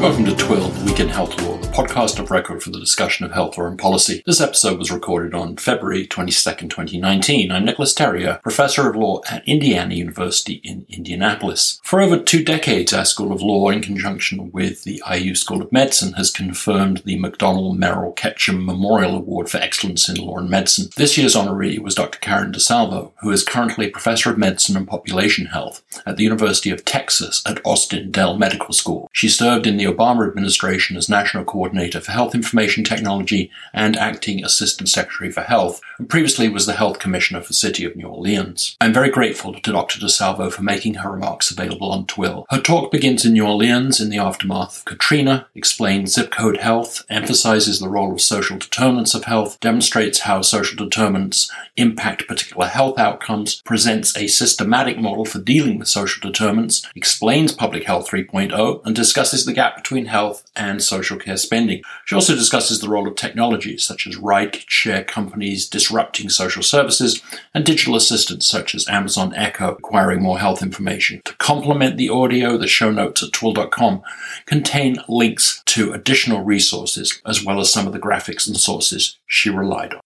Welcome to TWIHL, the Week in Health Law, the podcast of record for the discussion of health law and policy. This episode was recorded on February 22nd, 2019. I'm Nicholas Terry, Professor of Law at Indiana University in Indianapolis. For over two decades, our School of Law, in conjunction with the IU School of Medicine, has confirmed the McDonald Merrill Ketcham Memorial Award for Excellence in Law and Medicine. This year's honoree was Dr. Karen DeSalvo, who is currently Professor of Medicine and Population Health at the University of Texas at Austin Dell Medical School. She served in the Obama administration as National Coordinator for Health Information Technology and Acting Assistant Secretary for Health, and previously was the Health Commissioner for the City of New Orleans. I'm very grateful to Dr. DeSalvo for making her remarks available on TWIHL. Her talk begins in New Orleans in the aftermath of Katrina, explains zip code health, emphasizes the role of social determinants of health, demonstrates how social determinants impact particular health outcomes, presents a systematic model for dealing with social determinants, explains Public Health 3.0, and discusses the gap between health and social care spending. She also discusses the role of technologies such as ride share companies disrupting social services and digital assistants such as Amazon Echo acquiring more health information. To complement the audio, the show notes at twihl.com contain links to additional resources as well as some of the graphics and sources she relied on.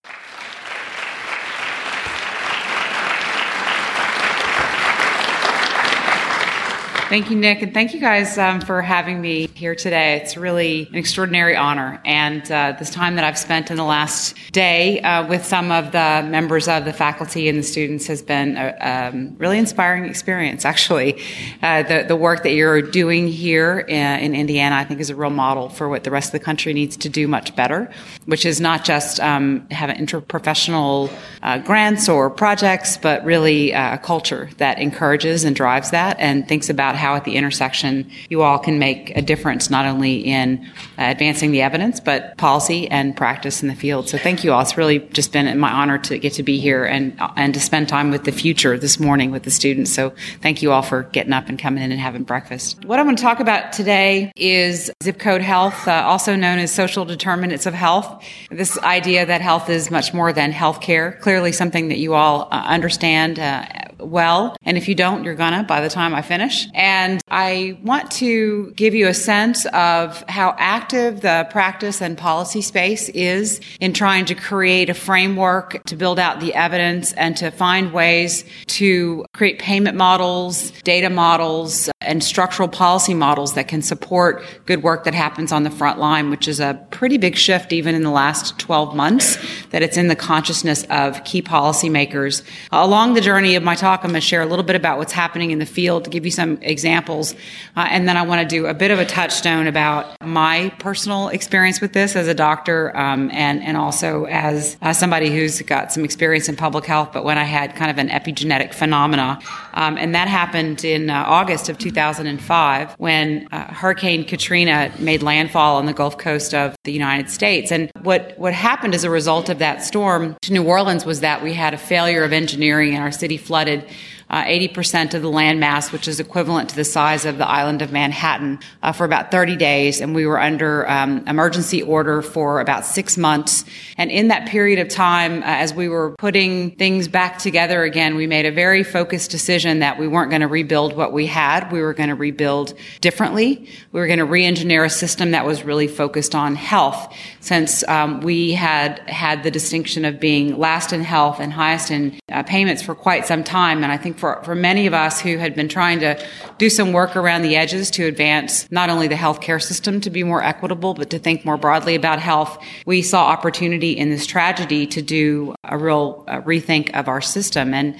Thank you, Nick, and thank you guys um, for having me here today. It's really an extraordinary honor, and uh, this time that I've spent in the last day uh, with some of the members of the faculty and the students has been a um, really inspiring experience. Actually, uh, the the work that you're doing here in, in, Indiana, I think, is a real model for what the rest of the country needs to do much better, which is not just um, have interprofessional uh, grants or projects, but really uh, a culture that encourages and drives that and thinks about how at the intersection you all can make a difference not only in uh, advancing the evidence, but policy and practice in the field. So thank you all. It's really just been my honor to get to be here and, and to spend time with the future this morning with the students. So thank you all for getting up and coming in and having breakfast. What I want to talk about today is zip code health, uh, also known as social determinants of health. This idea that health is much more than healthcare, clearly something that you all uh, understand uh, well. And if you don't, you're gonna by the time I finish. And I want to give you a sense of how active the practice and policy space is in trying to create a framework to build out the evidence and to find ways to create payment models, data models, and structural policy models that can support good work that happens on the front line, which is a pretty big shift even in the last 12 months, that it's in the consciousness of key policymakers. Along the journey of my talk, I'm going to share a little bit about what's happening in the field to give you some examples. Uh, and then I want to do a bit of a touchstone about my personal experience with this as a doctor um, and, and also as uh, somebody who's got some experience in public health, but when I had kind of an epigenetic phenomena. Um, and that happened in uh, August of 2005 when uh, Hurricane Katrina made landfall on the Gulf Coast of the United States. And what, what happened as a result of that storm to New Orleans was that we had a failure of engineering and our city flooded uh, 80% of the landmass, which is equivalent to the size of the island of Manhattan, uh, for about 30 days. And we were under um, emergency order for about six months. And in that period of time, uh, as we were putting things back together again, we made a very focused decision that we weren't going to rebuild what we had. We were going to rebuild differently. We were going to re-engineer a system that was really focused on health, since um, we had had the distinction of being last in health and highest in uh, payments for quite some time. And I think for, for many of us who had been trying to do some work around the edges to advance not only the healthcare system to be more equitable, but to think more broadly about health, we saw opportunity in this tragedy to do a real uh, rethink of our system. And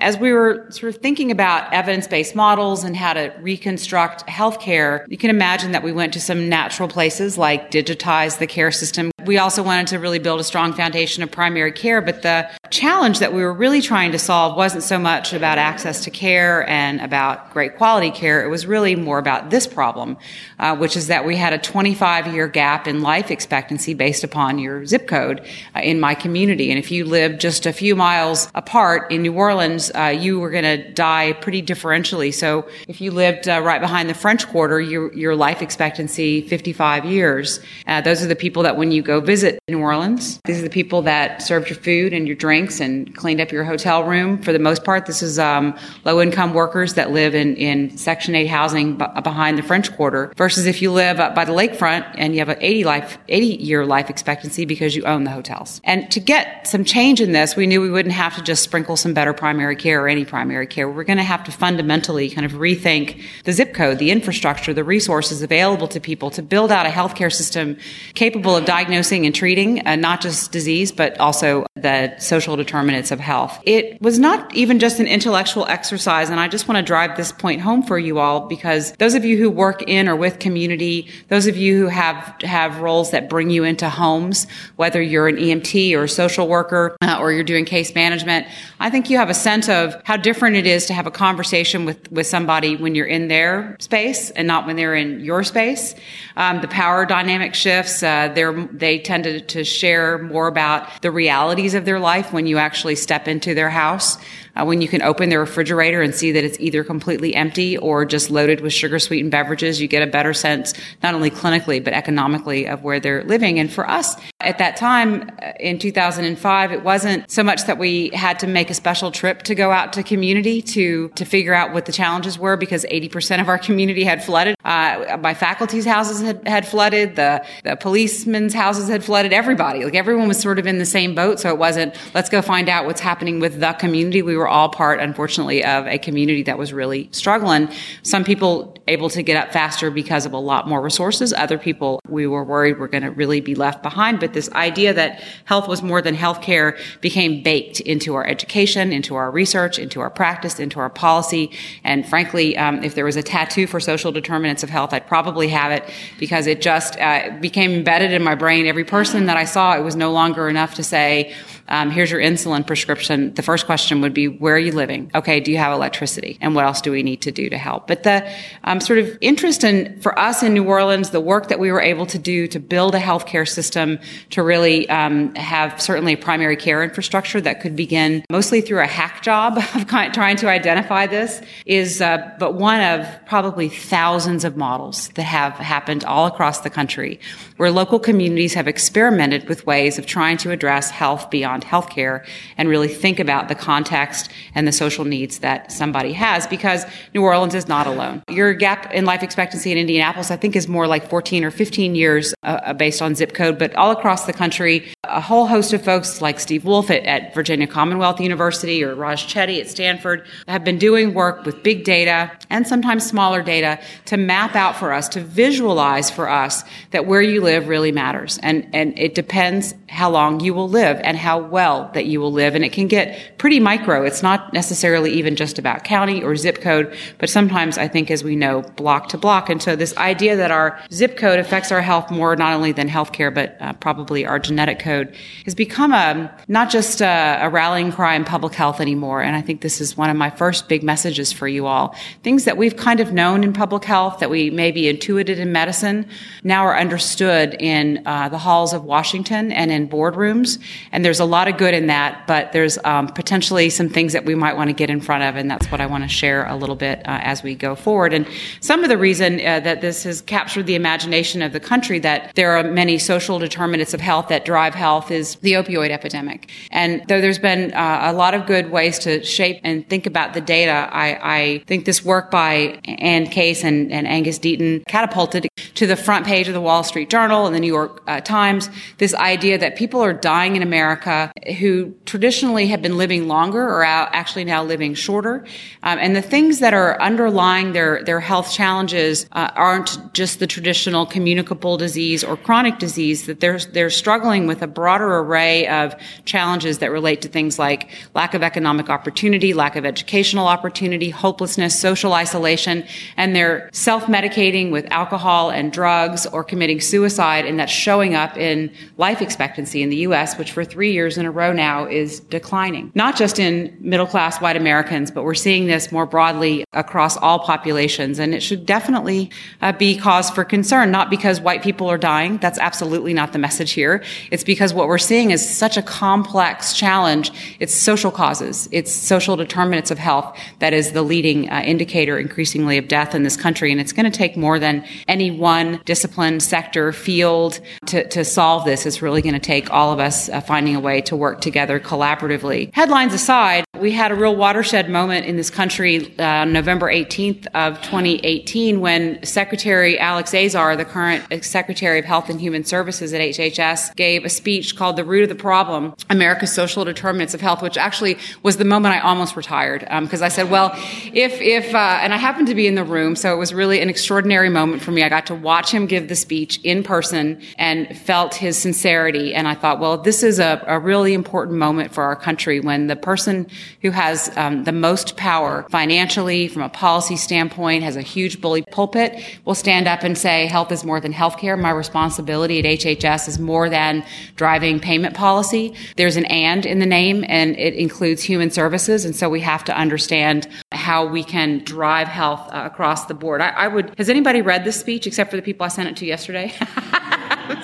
as we were sort of thinking about evidence-based models and how to reconstruct healthcare, you can imagine that we went to some natural places like digitize the care system, we also wanted to really build a strong foundation of primary care, but the challenge that we were really trying to solve wasn't so much about access to care and about great quality care. It was really more about this problem, uh, which is that we had a 25 year gap in life expectancy based upon your zip code uh, in my community. And if you lived just a few miles apart in New Orleans, Uh, you were going to die pretty differentially. So if you lived uh, right behind the French Quarter, your, your life expectancy 55 years. Uh, those are the people that when you go visit New Orleans, these are the people that served your food and your drinks and cleaned up your hotel room. For the most part, this is um, low income workers that live in, in Section 8 housing b- behind the French Quarter. Versus if you live up by the lakefront and you have an 80 life 80 year life expectancy because you own the hotels. And to get some change in this, we knew we wouldn't have to just sprinkle some better primary care or any primary care. We're going to have to fundamentally kind of rethink the zip code, the infrastructure, the resources available to people to build out a healthcare system capable of diagnosing and treating uh, not just disease, but also the social determinants of health. It was not even just an intellectual exercise, and I just want to drive this point home for you all because those of you who work in or with community, those of you who have have roles that bring you into homes, whether you're an EMT or a social worker uh, or you're doing case management, I think you have a sense of how different it is to have a conversation with with somebody when you're in their space and not when they're in your space. Um, the power dynamic shifts. Uh, they tend to, to share more about the realities of their life when you actually step into their house uh, when you can open the refrigerator and see that it's either completely empty or just loaded with sugar sweetened beverages, you get a better sense, not only clinically, but economically of where they're living. And for us at that time uh, in 2005, it wasn't so much that we had to make a special trip to go out to community to, to figure out what the challenges were because 80% of our community had flooded. Uh, my faculty's houses had, had flooded. The, the policemen's houses had flooded. Everybody, like everyone was sort of in the same boat. So it wasn't, let's go find out what's happening with the community. We were all part, unfortunately, of a community that was really struggling. Some people able to get up faster because of a lot more resources. Other people, we were worried were going to really be left behind. But this idea that health was more than healthcare became baked into our education, into our research, into our practice, into our policy. And frankly, um, if there was a tattoo for social determinants of health, I'd probably have it because it just uh, became embedded in my brain. Every person that I saw, it was no longer enough to say, um, here's your insulin prescription. The first question would be, where are you living? Okay, do you have electricity? And what else do we need to do to help? But the um, sort of interest in, for us in New Orleans, the work that we were able to do to build a healthcare system to really um, have certainly a primary care infrastructure that could begin mostly through a hack job of trying to identify this is uh, but one of probably thousands of models that have happened all across the country where local communities have experimented with ways of trying to address health beyond healthcare and really think about the context and the social needs that somebody has because New Orleans is not alone. Your gap in life expectancy in Indianapolis, I think, is more like 14 or 15 years uh, uh, based on zip code, but all across the country, a whole host of folks like Steve Woolf at, at Virginia Commonwealth University or Raj Chetty at Stanford have been doing work with big data and sometimes smaller data to map out for us, to visualize for us that where you live really matters. And, and it depends how long you will live and how well that you will live. And it can get pretty micro. It's not necessarily even just about county or zip code, but sometimes I think, as we know, block to block. And so this idea that our zip code affects our health more not only than healthcare, but uh, probably our genetic code has become a, not just a, a rallying cry in public health anymore. And I think this is one of my first big messages for you all. Things that we've kind of known in public health, that we maybe intuited in medicine, now are understood in uh, the halls of Washington and in in boardrooms. And there's a lot of good in that, but there's um, potentially some things that we might want to get in front of. And that's what I want to share a little bit uh, as we go forward. And some of the reason uh, that this has captured the imagination of the country that there are many social determinants of health that drive health is the opioid epidemic. And though there's been uh, a lot of good ways to shape and think about the data, I, I think this work by Anne Case and, and, Angus Deaton catapulted to the front page of the Wall Street Journal and the New York uh, Times this idea that people are dying in America who traditionally have been living longer or actually now living shorter. Um, and the things that are underlying their, their health challenges uh, aren't just the traditional communicable disease or chronic disease, that they're, they're struggling with a broader array of challenges that relate to things like lack of economic opportunity, lack of educational opportunity, hopelessness, social isolation, and they're self-medicating with alcohol and drugs or committing suicide, and that's showing up in life expectancy in the U.S., which for three years years in a row now is declining. Not just in middle class white Americans, but we're seeing this more broadly across all populations. And it should definitely uh, be cause for concern, not because white people are dying. That's absolutely not the message here. It's because what we're seeing is such a complex challenge. It's social causes. It's social determinants of health that is the leading uh, indicator increasingly of death in this country. And it's going to take more than any one discipline, sector, field to, to solve this. It's really going to take all of us uh, finding a way to work together collaboratively. Headlines aside, we had a real watershed moment in this country uh, November 18th of 2018 when Secretary Alex Azar, the current Secretary of Health and Human Services at HHS, gave a speech called The Root of the Problem, America's Social Determinants of Health, which actually was the moment I almost retired because um, I said, well, if, if, uh, and I happened to be in the room, so it was really an extraordinary moment for me. I got to watch him give the speech in person and felt his sincerity. And I thought, well, this is a, a really important moment for our country when the person who has um, the most power financially, from a policy standpoint, has a huge bully pulpit, will stand up and say, health is more than healthcare. My responsibility at HHS is more than driving payment policy. There's an and in the name, and it includes human services. And so we have to understand how we can drive health uh, across the board. I, I would, has anybody read this speech except for the people I sent it to yesterday?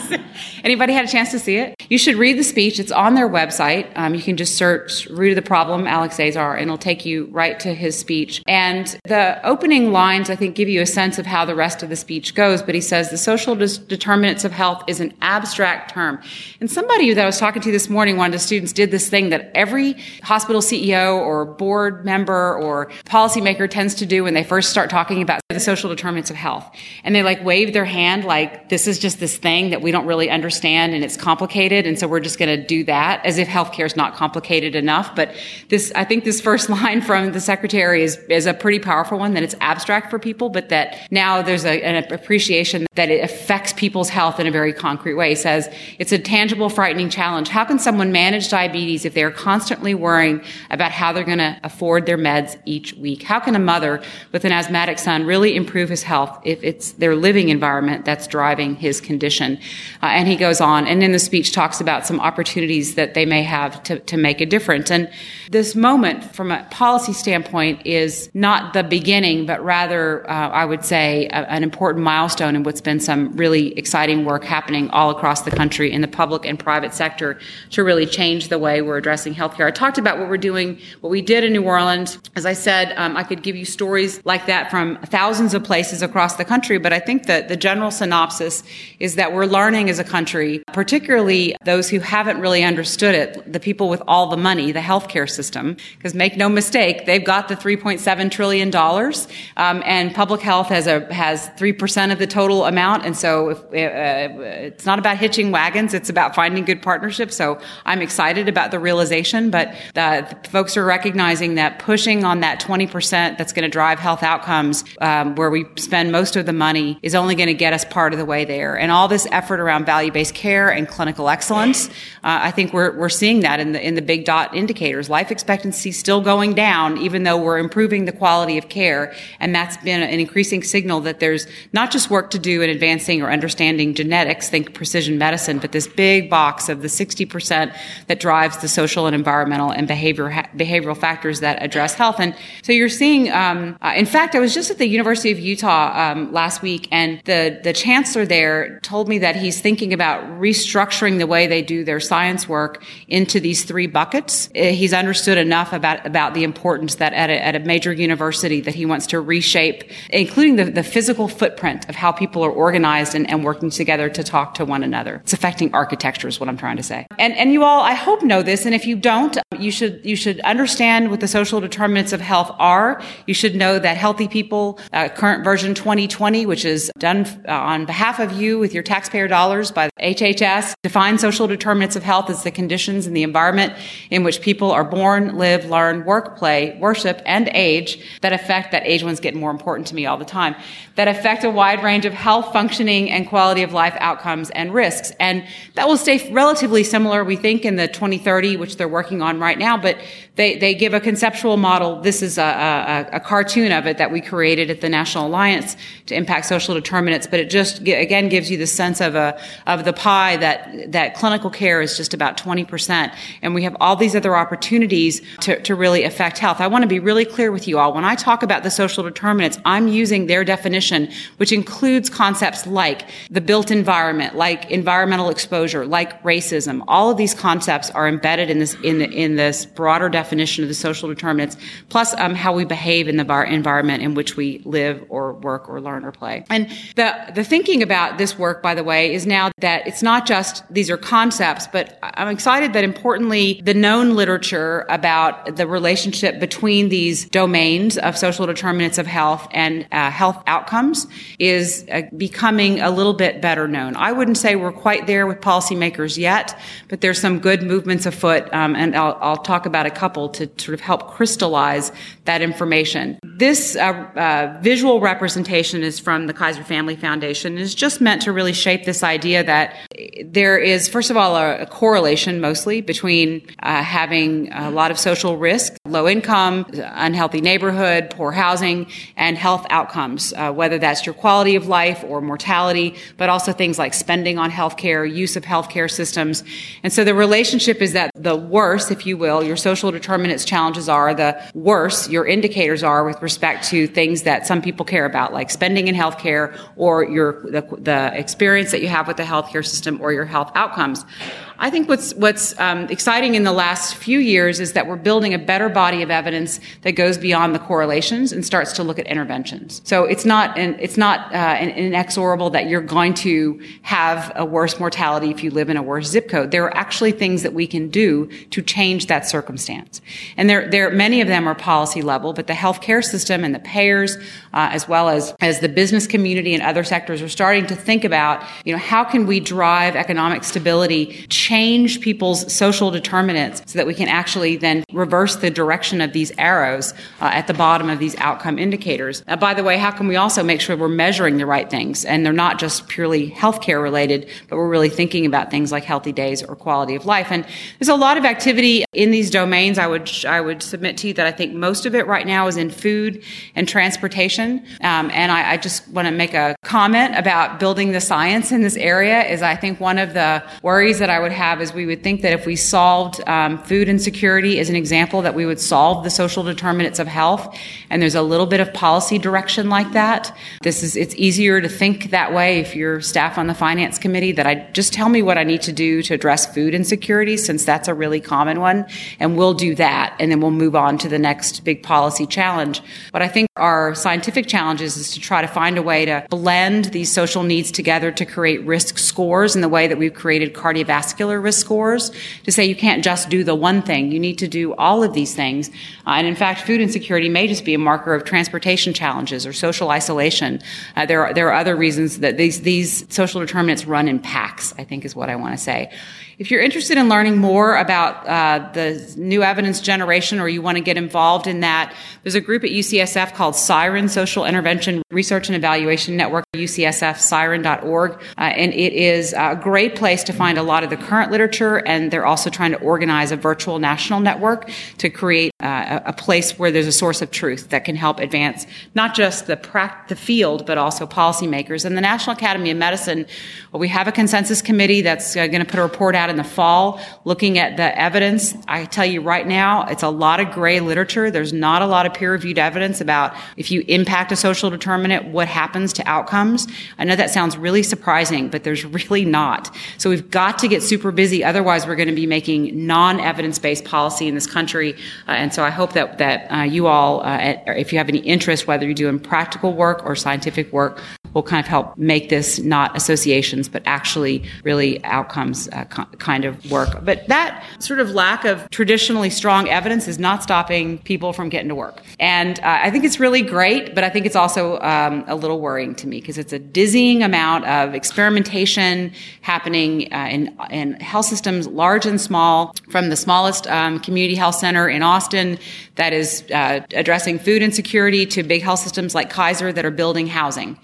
Anybody had a chance to see it? You should read the speech. It's on their website. Um, you can just search root of the problem, Alex Azar, and it'll take you right to his speech. And the opening lines, I think, give you a sense of how the rest of the speech goes. But he says the social determinants of health is an abstract term. And somebody that I was talking to this morning, one of the students did this thing that every hospital CEO or board member or policymaker tends to do when they first start talking about the social determinants of health. And they like wave their hand like this is just this thing that we don't really understand and it's complicated. And so we're just going to do that as if healthcare is not complicated enough. But this, I think this first line from the secretary is, is a pretty powerful one that it's abstract for people, but that now there's a, an appreciation that it affects people's health in a very concrete way. Says it's a tangible, frightening challenge. How can someone manage diabetes if they're constantly worrying about how they're going to afford their meds each week? How can a mother with an asthmatic son really improve his health if it's their living environment that's driving his condition? Uh, and he goes on and in the speech talks about some opportunities that they may have to, to make a difference. And this moment from a policy standpoint is not the beginning, but rather, uh, I would say, a, an important milestone in what's been some really exciting work happening all across the country in the public and private sector to really change the way we're addressing healthcare. I talked about what we're doing, what we did in New Orleans. As I said, um, I could give you stories like that from thousands of places across the country, but I think that the general synopsis is that we're learning as a country, particularly those who haven't really understood it, the people with all the money, the healthcare system, because make no mistake, they've got the 3.7 trillion dollars, um, and public health has a has three percent of the total amount, and so if, uh, it's not about hitching wagons, it's about finding good partnerships. So I'm excited about the realization, but the, folks are recognizing that pushing on that 20 percent that's going to drive health outcomes, um, where we spend most of the money, is only going to get us part of the way there, and all this effort around value-based care and clinical excellence. Uh, I think we're, we're seeing that in the, in the big dot indicators. Life expectancy still going down, even though we're improving the quality of care. And that's been an increasing signal that there's not just work to do in advancing or understanding genetics, think precision medicine, but this big box of the 60% that drives the social and environmental and behavior, behavioral factors that address health. And so you're seeing, um, uh, in fact, I was just at the University of Utah um, last week and the, the chancellor there told me that he's thinking about restructuring the way they do their science work into these three buckets. Uh, he's understood enough about, about the importance that at a, at a major university that he wants to reshape, including the, the physical footprint of how people are organized and, and working together to talk to one another. It's affecting architecture is what I'm trying to say. And, and you all, I hope know this. And if you don't, you should, you should understand what the social determinants of health are. You should know that healthy people, uh, current version 2020, which is done uh, on behalf of you with your taxpayer dollars by the HHS, define social determinants of health as the conditions and the environment in which people are born, live, learn, work, play, worship, and age that affect, that age ones get more important to me all the time, that affect a wide range of health, functioning, and quality of life outcomes and risks. And that will stay relatively similar, we think, in the 2030, which they're working on right now, but they, they give a conceptual model. This is a, a, a cartoon of it that we created at the National Alliance to Impact Social Determinants, but it just, again, gives you the sense of a, of the pie that that clinical care is just about 20%. And we have all these other opportunities to, to really affect health. I want to be really clear with you all. When I talk about the social determinants, I'm using their definition, which includes concepts like the built environment, like environmental exposure, like racism. All of these concepts are embedded in this in in this broader definition of the social determinants, plus um, how we behave in the bar- environment in which we live or work or learn or play. And the the thinking about this work, by the way, is now that it's not just these are concepts, but I'm excited that importantly, the known literature about the relationship between these domains of social determinants of health and uh, health outcomes is uh, becoming a little bit better known. I wouldn't say we're quite there with policymakers yet, but there's some good movements afoot, um, and I'll, I'll, talk about a couple to sort of help crystallize that information. This uh, uh visual representation is from the Kaiser Family Foundation and is just meant to really shape this idea that there is, first of all, a, a correlation mostly between uh, having a lot of social risk, low income, unhealthy neighborhood, poor housing, and health outcomes, uh, whether that's your quality of life or mortality, but also things like spending on healthcare, use of healthcare systems. And so the relationship is that the worse, if you will, your social determinants challenges are, the worse your indicators are with respect to things that some people care about, like spending in healthcare or your the, the experience that you have with the healthcare system or your health outcomes. I think what's what's um, exciting in the last few years is that we're building a better body of evidence that goes beyond the correlations and starts to look at interventions. So it's not an, it's not uh, inexorable that you're going to have a worse mortality if you live in a worse zip code. There are actually things that we can do to change that circumstance, and there there many of them are policy level, but the healthcare system and the payers, uh, as well as as the business community and other sectors, are starting to think about you know how can we drive economic stability change people's social determinants so that we can actually then reverse the direction of these arrows uh, at the bottom of these outcome indicators. Uh, by the way, how can we also make sure we're measuring the right things and they're not just purely healthcare related, but we're really thinking about things like healthy days or quality of life. And there's a lot of activity in these domains. I would I would submit to you that I think most of it right now is in food and transportation. Um, and I, I just want to make a comment about building the science in this area. Is I think one of the worries that I would have is we would think that if we solved um, food insecurity as an example, that we would solve the social determinants of health. And there's a little bit of policy direction like that. This is, it's easier to think that way if you're staff on the finance committee that I just tell me what I need to do to address food insecurity since that's a really common one. And we'll do that. And then we'll move on to the next big policy challenge. But I think our scientific challenges is to try to find a way to blend these social needs together to create risk scores in the way that we've created cardiovascular particular risk scores to say you can't just do the one thing. You need to do all of these things. Uh, and in fact, food insecurity may just be a marker of transportation challenges or social isolation. Uh, there, are, there are other reasons that these, these social determinants run in packs, I think is what I want to say. If you're interested in learning more about uh, the new evidence generation or you want to get involved in that, there's a group at UCSF called SIREN, Social Intervention Research and Evaluation Network, UCSF, uh, and it is a great place to find a lot of the current literature, and they're also trying to organize a virtual national network to create uh, a place where there's a source of truth that can help advance not just the, pra- the field, but also policymakers. And the National Academy of Medicine, well, we have a consensus committee that's uh, going to put a report out in the fall looking at the evidence. I tell you right now, it's a lot of gray literature. There's not a lot of peer reviewed evidence about if you impact a social determinant, what happens to outcomes. I know that sounds really surprising, but there's really not. So we've got to get super busy. Otherwise, we're going to be making non evidence based policy in this country. Uh, and so I hope that, that uh, you all, uh, if you have any interest, whether you're doing practical work or scientific work, will kind of help make this not associations, but actually really outcomes uh, kind of work. But that sort of lack of traditionally strong evidence is not stopping people from getting to work. And uh, I think it's really great, but I think it's also um, a little worrying to me because it's a dizzying amount of experimentation happening uh, in, in health systems, large and small, from the smallest um, community health center in Austin that is uh, addressing food insecurity to big health systems like Kaiser that are building housing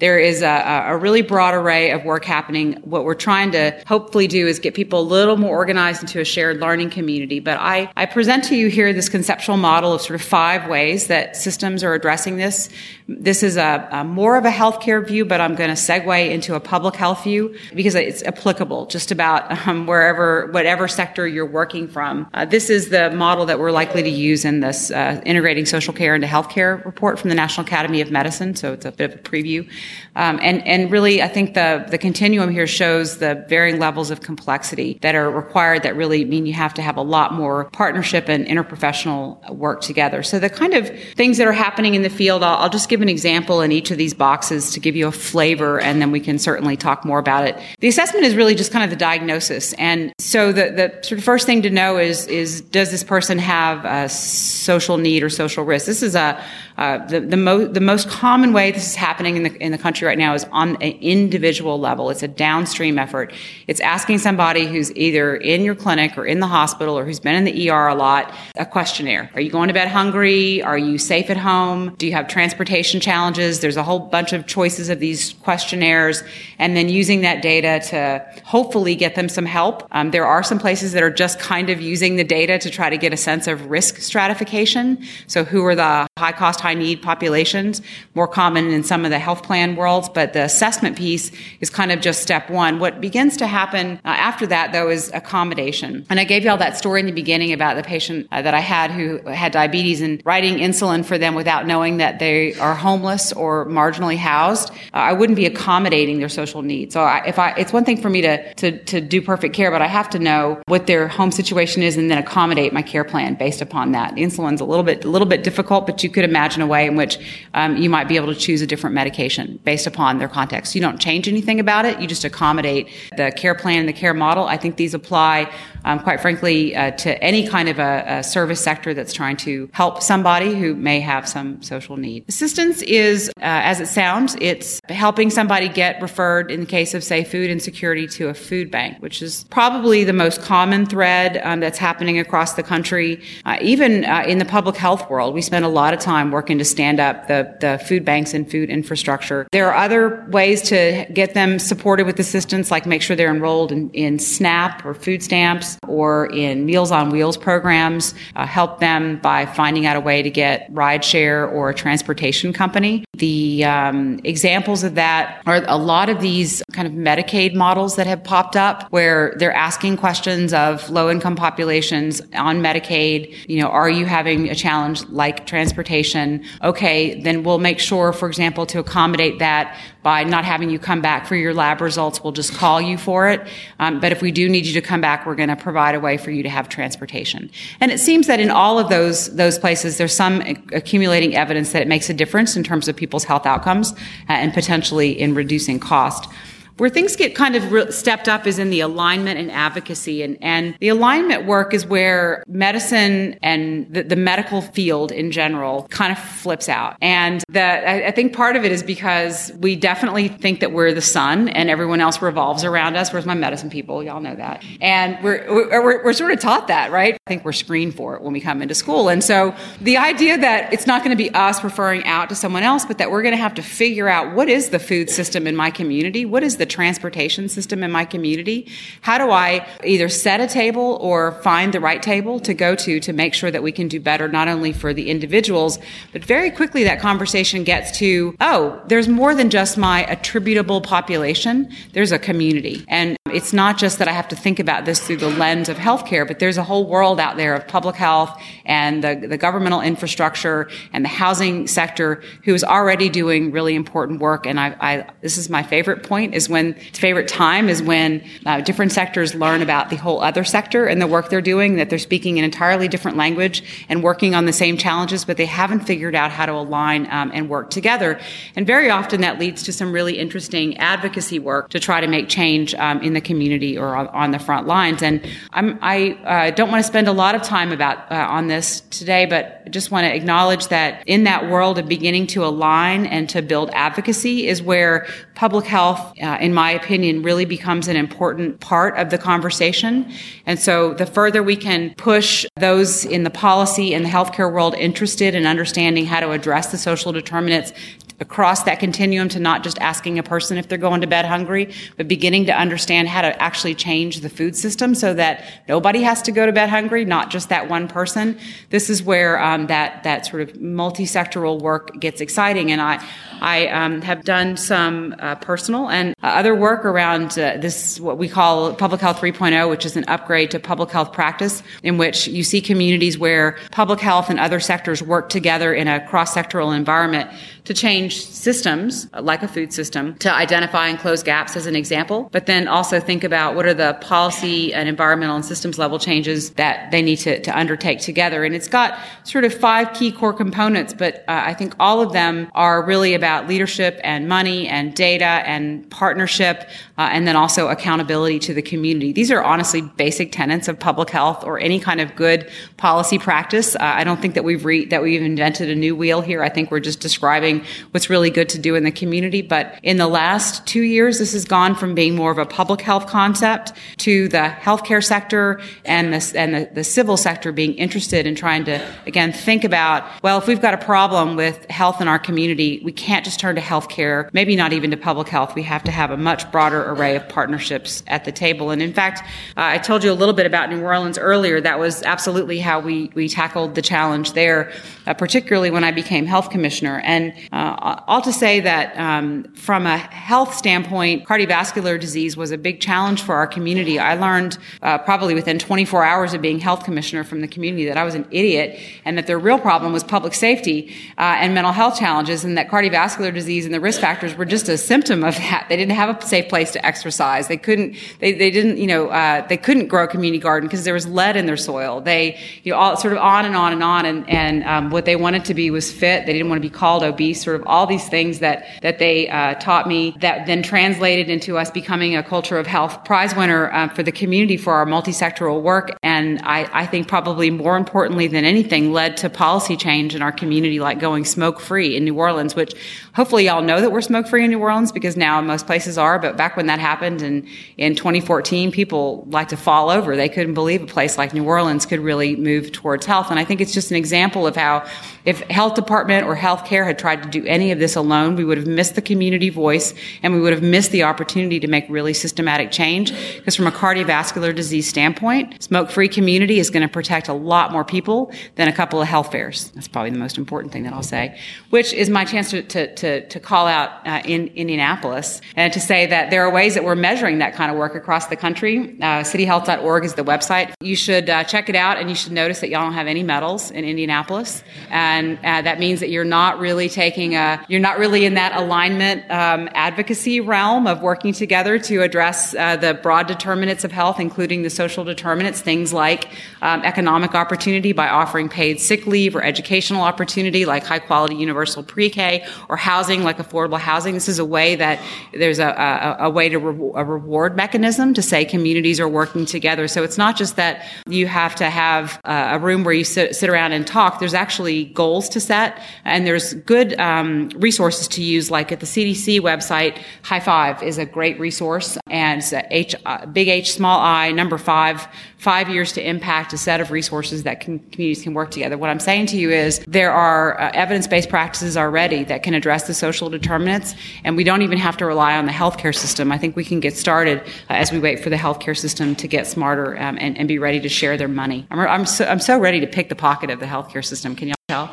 There is a, a really broad array of work happening. What we're trying to hopefully do is get people a little more organized into a shared learning community. But I, I present to you here this conceptual model of sort of five ways that systems are addressing this. This is a, a more of a healthcare view, but I'm going to segue into a public health view because it's applicable just about um, wherever, whatever sector you're working from. Uh, this is the model that we're likely to use in this uh, integrating social care into healthcare report from the National Academy of Medicine. So it's a bit of a preview. Um, and, and really, I think the, the continuum here shows the varying levels of complexity that are required that really mean you have to have a lot more partnership and interprofessional work together. So the kind of things that are happening in the field, I'll, I'll just give an example in each of these boxes to give you a flavor, and then we can certainly talk more about it. The assessment is really just kind of the diagnosis. And so the, the sort of first thing to know is, is does this person have a social need or social risk? This is a, uh, the, the, mo- the most common way this is happening in the, in the country right now is on an individual level. It's a downstream effort. It's asking somebody who's either in your clinic or in the hospital or who's been in the ER a lot a questionnaire. Are you going to bed hungry? Are you safe at home? Do you have transportation challenges? There's a whole bunch of choices of these questionnaires and then using that data to hopefully get them some help. Um, there are some places that are just kind of using the data to try to get a sense of risk stratification. So who are the high cost, high high need populations, more common in some of the health plan worlds, but the assessment piece is kind of just step one. What begins to happen uh, after that, though, is accommodation. And I gave you all that story in the beginning about the patient uh, that I had who had diabetes and writing insulin for them without knowing that they are homeless or marginally housed. Uh, I wouldn't be accommodating their social needs. So I, if I, it's one thing for me to, to, to do perfect care, but I have to know what their home situation is and then accommodate my care plan based upon that. Insulin's a little bit, a little bit difficult, but you could imagine in a way in which um, you might be able to choose a different medication based upon their context. You don't change anything about it. You just accommodate the care plan the care model. I think these apply, um, quite frankly, uh, to any kind of a, a, service sector that's trying to help somebody who may have some social need. Assistance is, uh, as it sounds, it's helping somebody get referred in the case of, say, food insecurity to a food bank, which is probably the most common thread um, that's happening across the country. Uh, even uh, in the public health world, we spend a lot of time working to stand up the, the food banks and food infrastructure. There are other ways to get them supported with assistance, like make sure they're enrolled in, in SNAP or food stamps or in Meals on Wheels programs, uh, help them by finding out a way to get rideshare or a transportation company. The um, examples of that are a lot of these kind of Medicaid models that have popped up where they're asking questions of low income populations on Medicaid. You know, are you having a challenge like transportation? Okay, then we'll make sure, for example, to accommodate that by not having you come back for your lab results. We'll just call you for it. Um, but if we do need you to come back, we're going to provide a way for you to have transportation. And it seems that in all of those those places, there's some accumulating evidence that it makes a difference in terms of people's health outcomes uh, and potentially in reducing cost. Where things get kind of re- stepped up is in the alignment and advocacy. And, and the alignment work is where medicine and the, the medical field in general kind of flips out. And I, I think part of it is because we definitely think that we're the sun and everyone else revolves around us. Where's my medicine people? Y'all know that. And we're, we're, we're sort of taught that, right? I think we're screened for it when we come into school. And so the idea that it's not going to be us referring out to someone else, but that we're going to have to figure out what is the food system in my community? What is the transportation system in my community? How do I either set a table or find the right table to go to to make sure that we can do better, not only for the individuals, but very quickly that conversation gets to, oh, there's more than just my attributable population. There's a community. And it's not just that I have to think about this through the lens of healthcare, but there's a whole world out there of public health and the, the governmental infrastructure and the housing sector who is already doing really important work. And I, I this is my favorite point is when favorite time is when uh, different sectors learn about the whole other sector and the work they're doing, that they're speaking an entirely different language and working on the same challenges, but they haven't figured out how to align um, and work together. And very often that leads to some really interesting advocacy work to try to make change um, in the community or on, on, the front lines. And I'm, i uh, don't want to spend a lot of time about uh, on this today, but I just want to acknowledge that in that world of beginning to align and to build advocacy is where public health, uh, in my opinion, really becomes an important part of the conversation. And so the further we can push those in the policy and the healthcare world interested in understanding how to address the social determinants across that continuum to not just asking a person if they're going to bed hungry, but beginning to understand how to actually change the food system so that nobody has to go to bed hungry, not just that one person. This is where um, that that sort of multi-sectoral work gets exciting, and I I um, have done some uh, personal and uh, other work around uh, this what we call Public Health 3.0, which is an upgrade to public health practice, in which you see communities where public health and other sectors work together in a cross-sectoral environment to change systems like a food system to identify and close gaps as an example, but then also think about what are the policy and environmental and systems level changes that they need to, to undertake together. And it's got sort of five key core components, but uh, I think all of them are really about leadership and money and data and partnership, uh, and then also accountability to the community. These are honestly basic tenets of public health or any kind of good policy practice. Uh, I don't think that we've re- that we've invented a new wheel here. I think we're just describing what's really good to do in the community. But in the last two years, this has gone from being more of a public health concept to the healthcare sector and the, and the, the civil sector being interested in trying to, again, think about, well, if we've got a problem with health in our community, we can't just turn to healthcare, maybe not even to public health. We have to have a much broader array of partnerships at the table. And in fact, uh, I told you a little bit about New Orleans earlier. That was absolutely how we, we tackled the challenge there, uh, particularly when I became health commissioner. And uh, all to say that um, from a health standpoint, cardiovascular disease was a big challenge for our community. I learned uh, probably within 24 hours of being health commissioner from the community that I was an idiot and that their real problem was public safety uh, and mental health challenges, and that cardiovascular disease and the risk factors were just a symptom of that. They didn't have a safe place to exercise. They couldn't. They, they didn't. You know, uh, they couldn't grow a community garden because there was lead in their soil. They, you know, all sort of on and on and on. And and um, what they wanted to be was fit. They didn't want to be called obese sort of all these things that that they uh, taught me that then translated into us becoming a culture of health prize winner uh, for the community for our multi-sectoral work. And I, I think probably more importantly than anything led to policy change in our community like going smoke free in New Orleans which hopefully y'all know that we're smoke free in New Orleans because now most places are. But back when that happened in in 2014 people like to fall over. They couldn't believe a place like New Orleans could really move towards health. And I think it's just an example of how if health department or healthcare had tried to do any of this alone, we would have missed the community voice and we would have missed the opportunity to make really systematic change. Because from a cardiovascular disease standpoint, smoke-free community is going to protect a lot more people than a couple of health fairs. That's probably the most important thing that I'll say, which is my chance to, to, to, to call out uh, in Indianapolis and to say that there are ways that we're measuring that kind of work across the country. Uh, cityhealth.org is the website. You should uh, check it out and you should notice that y'all don't have any medals in Indianapolis. And uh, that means that you're not really taking a, you're not really in that alignment um, advocacy realm of working together to address uh, the broad determinants of health, including the social determinants, things like um, economic opportunity by offering paid sick leave or educational opportunity like high quality universal pre-K or housing like affordable housing. This is a way that there's a, a, a way to re- a reward mechanism to say communities are working together. So it's not just that you have to have uh, a room where you sit, sit around and talk. There's actually goals to set and there's good um, resources to use, like at the CDC website. Hi-5 is a great resource, and H, uh, big H, small I, number five, five years to impact a set of resources that can, communities can work together. What I'm saying to you is there are uh, evidence-based practices already that can address the social determinants, and we don't even have to rely on the healthcare system. I think we can get started uh, as we wait for the healthcare system to get smarter um, and, and, be ready to share their money. I'm, I'm, so, I'm so ready to pick the pocket of the healthcare system. Can you tell?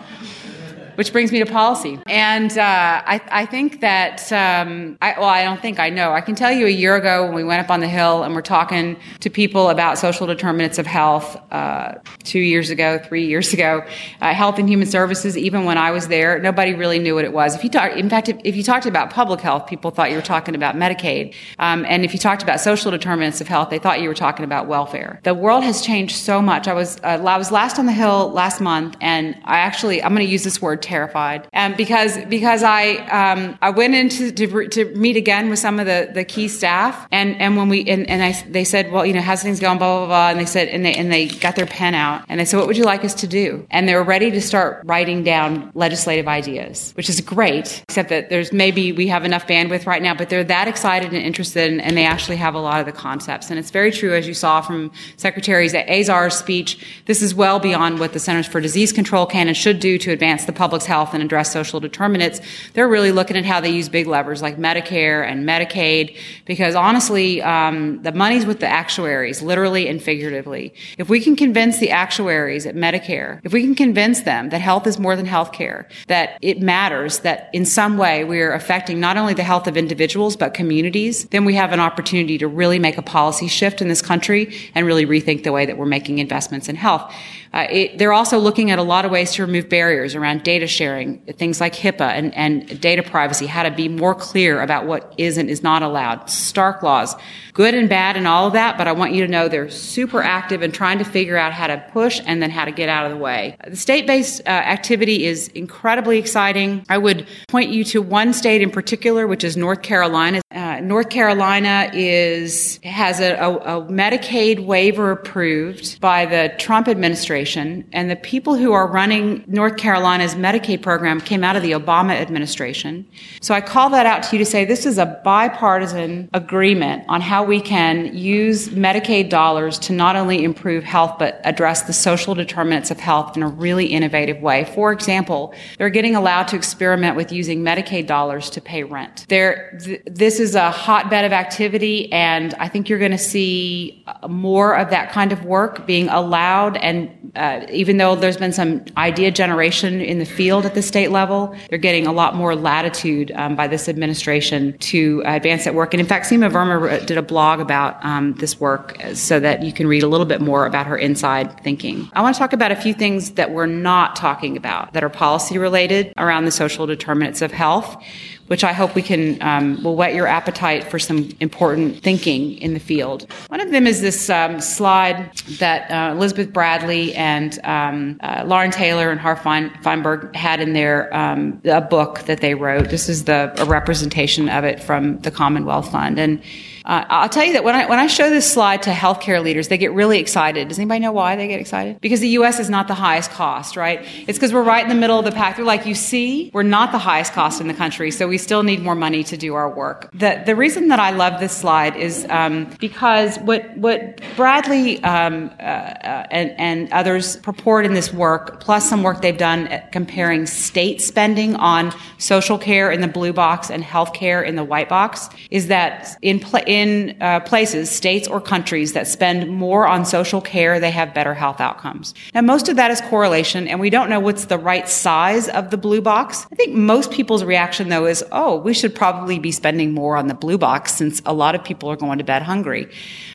Which brings me to policy. And uh, I, I, think that, um, I, well, I don't think I know. I can tell you a year ago when we went up on the Hill and we're talking to people about social determinants of health uh, two years ago, three years ago, uh, Health and Human Services, even when I was there, nobody really knew what it was. If you talk, in fact, if, if you talked about public health, people thought you were talking about Medicaid. Um, and if you talked about social determinants of health, they thought you were talking about welfare. The world has changed so much. I was, uh, I was last on the Hill last month, and I actually, I'm going to use this word terrified. And because because I um, I went into to, to meet again with some of the, the key staff, and, and when we and, and I they said, well, you know, how's things going, blah blah blah, and they said, and they and they got their pen out, and they said, what would you like us to do? And they were ready to start writing down legislative ideas, which is great. Except that there's maybe we have enough bandwidth right now, but they're that excited and interested, and, and they actually have a lot of the concepts. And it's very true, as you saw from Secretary Azar's speech. This is well beyond what the Centers for Disease Control can and should do to advance the public public's health and address social determinants, they're really looking at how they use big levers like Medicare and Medicaid, because honestly, um, the money's with the actuaries, literally and figuratively. If we can convince the actuaries at Medicare, if we can convince them that health is more than health care, that it matters, that in some way we are affecting not only the health of individuals, but communities, then we have an opportunity to really make a policy shift in this country and really rethink the way that we're making investments in health. Uh, it, they're also looking at a lot of ways to remove barriers around data sharing, things like HIPAA and, and data privacy, how to be more clear about what is and is not allowed, Stark laws, good and bad and all of that, but I want you to know they're super active in trying to figure out how to push and then how to get out of the way. The state-based uh, activity is incredibly exciting. I would point you to one state in particular, which is North Carolina. Uh, North Carolina is has a, a, a Medicaid waiver approved by the Trump administration, and the people who are running North Carolina's Medicaid program came out of the Obama administration. So I call that out to you to say this is a bipartisan agreement on how we can use Medicaid dollars to not only improve health but address the social determinants of health in a really innovative way. For example, they're getting allowed to experiment with using Medicaid dollars to pay rent. There, th- this is a hotbed of activity, and I think you're going to see more of that kind of work being allowed. And uh, even though there's been some idea generation in the field at the state level, they're getting a lot more latitude um, by this administration to advance that work. And in fact, Seema Verma did a blog about um, this work so that you can read a little bit more about her inside thinking. I want to talk about a few things that we're not talking about that are policy related around the social determinants of health which I hope we can um, will whet your appetite for some important thinking in the field. One of them is this um, slide that uh, Elizabeth Bradley and um, uh, Lauren Taylor and Harv Fineberg had in their um, a book that they wrote. This is the a representation of it from the Commonwealth Fund and. Uh, I'll tell you that when I when I show this slide to healthcare leaders, they get really excited. Does anybody know why they get excited? Because the U.S. is not the highest cost, right? It's because we're right in the middle of the pack. They're like, you see, we're not the highest cost in the country, so we still need more money to do our work. The the reason that I love this slide is um, because what what Bradley um, uh, uh, and and others purport in this work, plus some work they've done comparing state spending on social care in the blue box and health care in the white box, is that in in uh, places, states or countries that spend more on social care, they have better health outcomes. Now, most of that is correlation, and we don't know what's the right size of the blue box. I think most people's reaction, though, is, oh, we should probably be spending more on the blue box since a lot of people are going to bed hungry.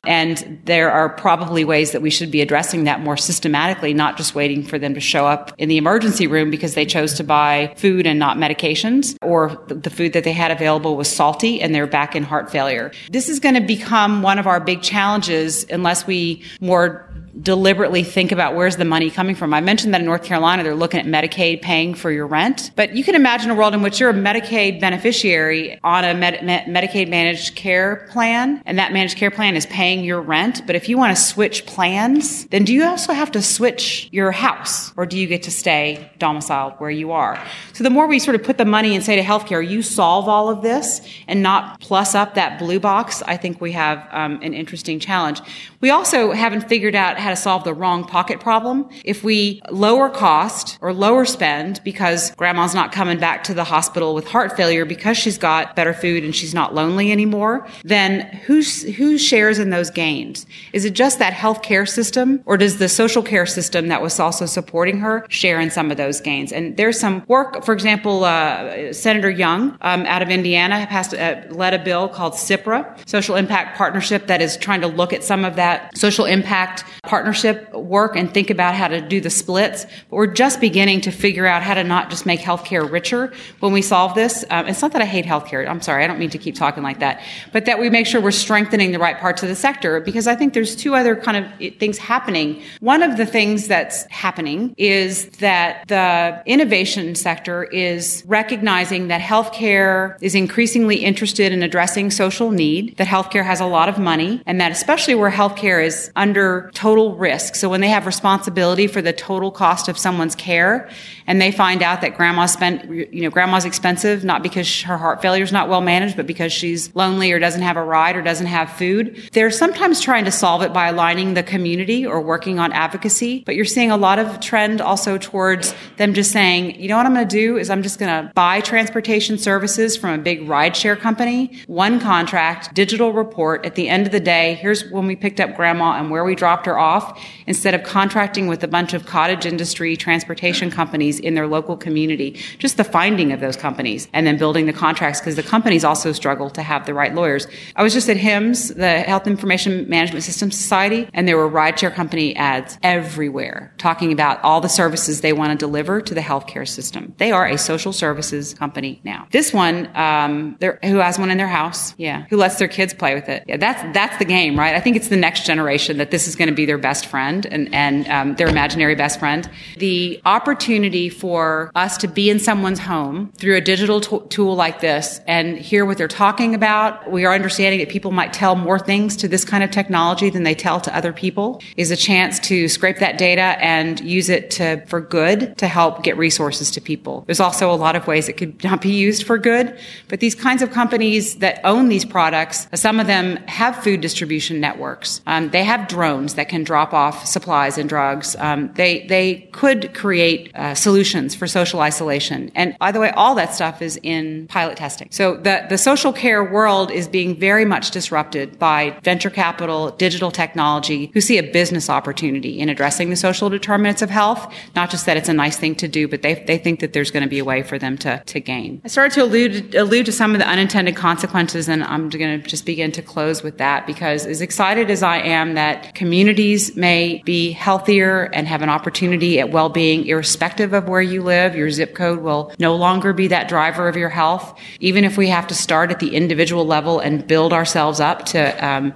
And there are probably ways that we should be addressing that more systematically, not just waiting for them to show up in the emergency room because they chose to buy food and not medications, or the food that they had available was salty and they're back in heart failure. This is is going to become one of our big challenges unless we more deliberately think about where's the money coming from. I mentioned that in North Carolina, they're looking at Medicaid paying for your rent. But you can imagine a world in which you're a Medicaid beneficiary on a Med- Medicaid managed care plan, and that managed care plan is paying your rent. But if you want to switch plans, then do you also have to switch your house, or do you get to stay domiciled where you are? So the more we sort of put the money and say to healthcare, you solve all of this and not plus up that blue box, I think we have um, an interesting challenge. We also haven't figured out how to solve the wrong pocket problem. If we lower cost or lower spend because grandma's not coming back to the hospital with heart failure because she's got better food and she's not lonely anymore, then who's, who shares in those gains? Is it just that health care system or does the social care system that was also supporting her share in some of those gains? And there's some work, for example, uh, Senator Young um, out of Indiana passed, uh, led a bill called SIPPRA, Social Impact Partnership, that is trying to look at some of that social impact partnership work and think about how to do the splits. But we're just beginning to figure out how to not just make healthcare richer when we solve this. Um, it's not that I hate healthcare. I'm sorry. I don't mean to keep talking like that. But that we make sure we're strengthening the right parts of the sector because I think there's two other kind of things happening. One of the things that's happening is that the innovation sector is recognizing that healthcare is increasingly interested in addressing social need, that healthcare has a lot of money, and that especially where healthcare healthcare is under total risk. So when they have responsibility for the total cost of someone's care and they find out that grandma spent, you know, grandma's expensive, not because her heart failure is not well managed, but because she's lonely or doesn't have a ride or doesn't have food. They're sometimes trying to solve it by aligning the community or working on advocacy, but you're seeing a lot of trend also towards them just saying, you know what I'm going to do is I'm just going to buy transportation services from a big rideshare company, one contract, digital report. At the end of the day, here's when we picked up grandma and where we dropped her off instead of contracting with a bunch of cottage industry transportation companies in their local community. Just the finding of those companies and then building the contracts because the companies also struggle to have the right lawyers. I was just at HIMSS, the Health Information Management Systems Society, and there were rideshare company ads everywhere talking about all the services they want to deliver to the healthcare system. They are a social services company now. This one, um, who has one in their house, yeah, who lets their kids play with it. Yeah, that's that's the game, right? I think it's the next generation that this is going to be their best friend and and um, their imaginary best friend. The opportunity for us to be in someone's home through a digital tool like this and hear what they're talking about. We are understanding that people might tell more things to this kind of technology than they tell to other people. Is a chance to scrape that data and use it to for good to help get resources to people. There's also a lot of ways it could not be used for good, but these kinds of companies that own these products, some of them have food distribution networks. Um, they have drones that can drop off supplies and drugs. Um, they they could create uh, solutions for social isolation. And by the way, all that stuff is in pilot testing. So the the social care world is being very much disrupted by venture capital, digital technology, who see a business opportunity in addressing the social determinants of health. Not just that it's a nice thing to do, but they they think that there's going to be a way for them to to gain. I started to allude allude to some of the unintended consequences, and I'm going to just begin to close with that because as excited as I am that communities may be healthier and have an opportunity at well-being irrespective of where you live, your zip code will no longer be that driver of your health. Even if we have to start at the individual level and build ourselves up to um,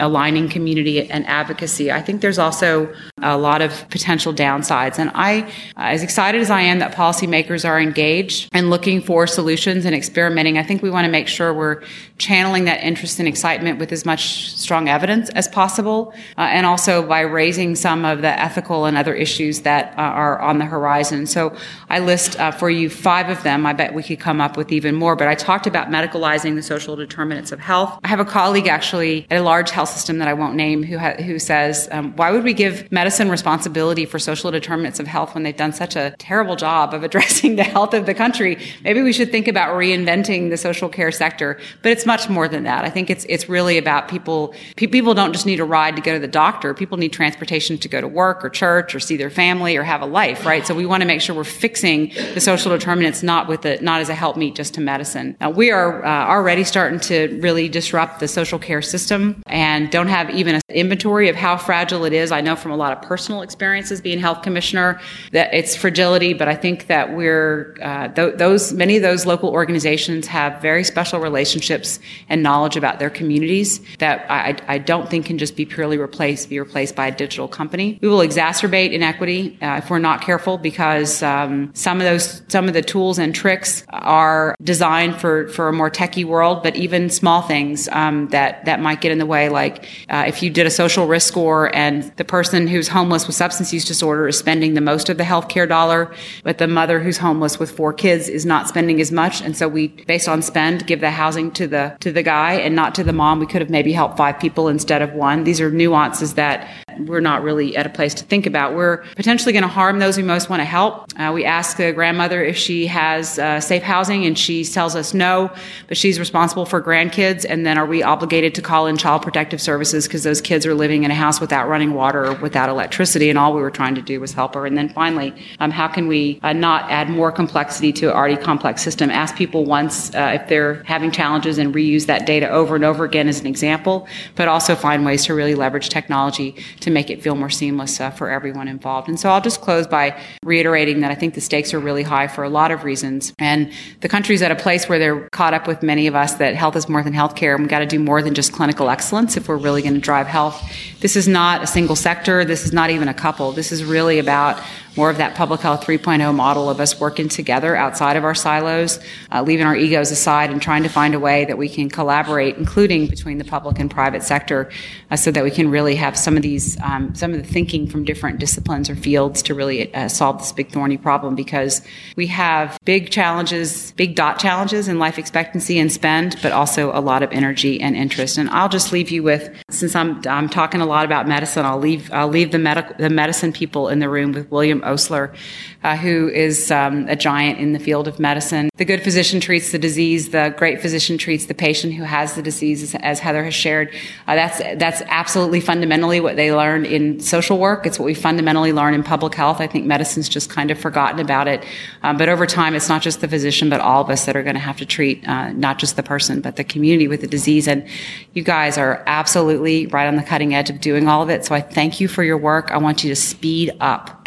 aligning community and advocacy, I think there's also a lot of potential downsides. And I, as excited as I am that policymakers are engaged and looking for solutions and experimenting, I think we want to make sure we're channeling that interest and excitement with as much strong evidence as possible, uh, and also by raising some of the ethical and other issues that uh, are on the horizon. So I list uh, for you five of them. I bet we could come up with even more, but I talked about medicalizing the social determinants of health. I have a colleague actually at a large health system that I won't name who ha- who says, um, why would we give medicine responsibility for social determinants of health when they've done such a terrible job of addressing the health of the country? Maybe we should think about reinventing the social care sector, but it's much more than that. I think it's it's really about people. People don't just need a ride to go to the doctor. People need transportation to go to work or church or see their family or have a life, right? So we want to make sure we're fixing the social determinants not with it, not as a helpmeet just to medicine. Now, we are uh, already starting to really disrupt the social care system and don't have even an inventory of how fragile it is. I know from a lot of personal experiences being health commissioner that it's fragility, but I think that we're uh, th- those many of those local organizations have very special relationships and knowledge about their communities that I, I don't think can just be purely replaced, be replaced by a digital company. We will exacerbate inequity uh, if we're not careful because um, some of those, some of the tools and tricks are designed for, for a more techie world, but even small things um, that, that might get in the way, like uh, if you did a social risk score and the person who's homeless with substance use disorder is spending the most of the healthcare dollar, but the mother who's homeless with four kids is not spending as much. And so we, based on spend, give the housing to the, to the guy and not to the mom. We could have maybe helped five people instead of one. These are nuances that we're not really at a place to think about. We're potentially going to harm those we most want to help. Uh, we ask the grandmother if she has uh, safe housing, and she tells us no, but she's responsible for grandkids. And then are we obligated to call in child protective services because those kids are living in a house without running water or without electricity, and all we were trying to do was help her. And then finally, um, how can we uh, not add more complexity to an already complex system? Ask people once uh, if they're having challenges and reuse that data over and over again as an example, but also find ways to really leverage technology to make it feel more seamless uh, for everyone involved. And so I'll just close by reiterating that I think the stakes are really high for a lot of reasons. And the country's at a place where they're caught up with many of us that health is more than healthcare. And we've got to do more than just clinical excellence if we're really going to drive health. This is not a single sector. This is not even a couple. This is really about more of that public health 3.0 model of us working together outside of our silos, uh, leaving our egos aside and trying to find a way that we can collaborate, including between the public and private sector, uh, so that we can really have some of these, um, some of the thinking from different disciplines or fields to really uh, solve this big thorny problem because we have big challenges, big dot challenges in life expectancy and spend, but also a lot of energy and interest. And I'll just leave you with, since I'm, I'm talking a lot about medicine, I'll leave, I'll leave the medical, the medicine people in the room with William Osler, uh, who is um, a giant in the field of medicine. The good physician treats the disease. The great physician treats the patient who has the disease, as Heather has shared. Uh, that's that's absolutely fundamentally what they learn in social work. It's what we fundamentally learn in public health. I think medicine's just kind of forgotten about it. Um, but over time, it's not just the physician, but all of us that are going to have to treat uh, not just the person, but the community with the disease. And you guys are absolutely right on the cutting edge of doing all of it. So I thank you for your work. I want you to speed up